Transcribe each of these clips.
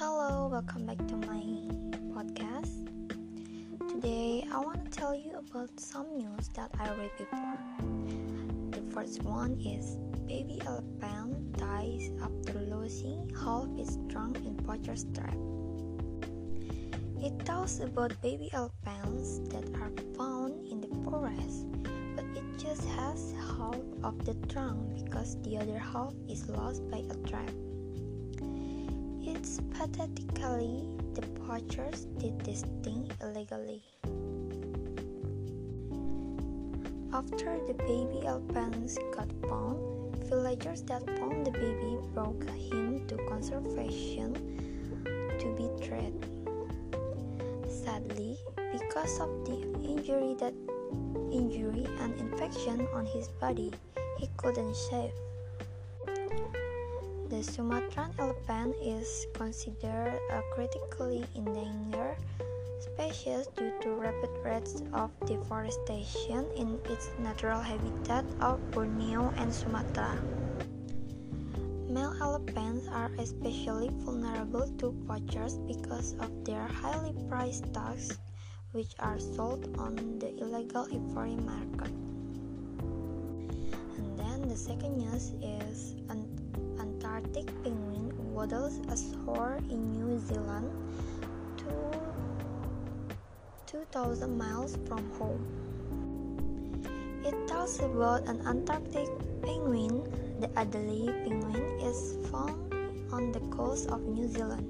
Hello, welcome back to my podcast. Today I want to tell you about some news that I read before. The first one is baby elephant dies after losing half its trunk in poacher's trap. It tells about baby elephants that are found in the forest, but it just has half of the trunk because the other half is lost by a trap. Pathetically the poachers did this thing illegally. After the baby elephants got found, villagers that found the baby brought him to conservation to be treated. Sadly, because of the injury that injury and infection on his body, he couldn't shave. The Sumatran elephant is considered a critically endangered species due to rapid rates of deforestation in its natural habitat of Borneo and Sumatra. Male elephants are especially vulnerable to poachers because of their highly priced tusks, which are sold on the illegal ivory market. And then the second news is Arctic penguin waddles ashore in New Zealand to 2,000 miles from home. It tells about an Antarctic penguin. The Adélie penguin is found on the coast of New Zealand.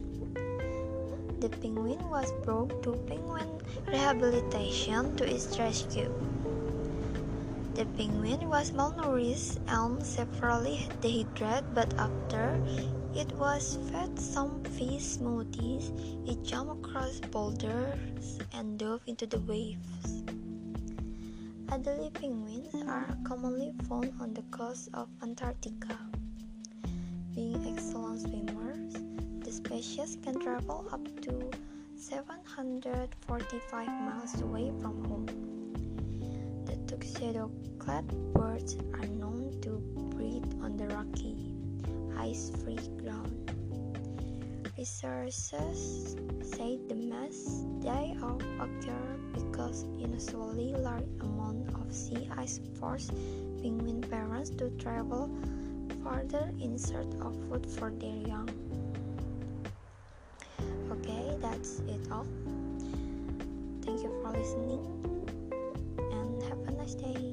The penguin was brought to penguin rehabilitation to its rescue. The penguin was malnourished and severely dehydrated, but after it was fed some fish smoothies, it jumped across boulders and dove into the waves. Adélie penguins are commonly found on the coast of Antarctica. Being excellent swimmers, the species can travel up to 745 miles away from home tuxedo-clad birds are known to breed on the rocky, ice-free ground. Researchers say the mass die-off occur because unusually large amount of sea ice force penguin parents to travel farther in search of food for their young. Okay, that's it all. Thank you for listening. Stay.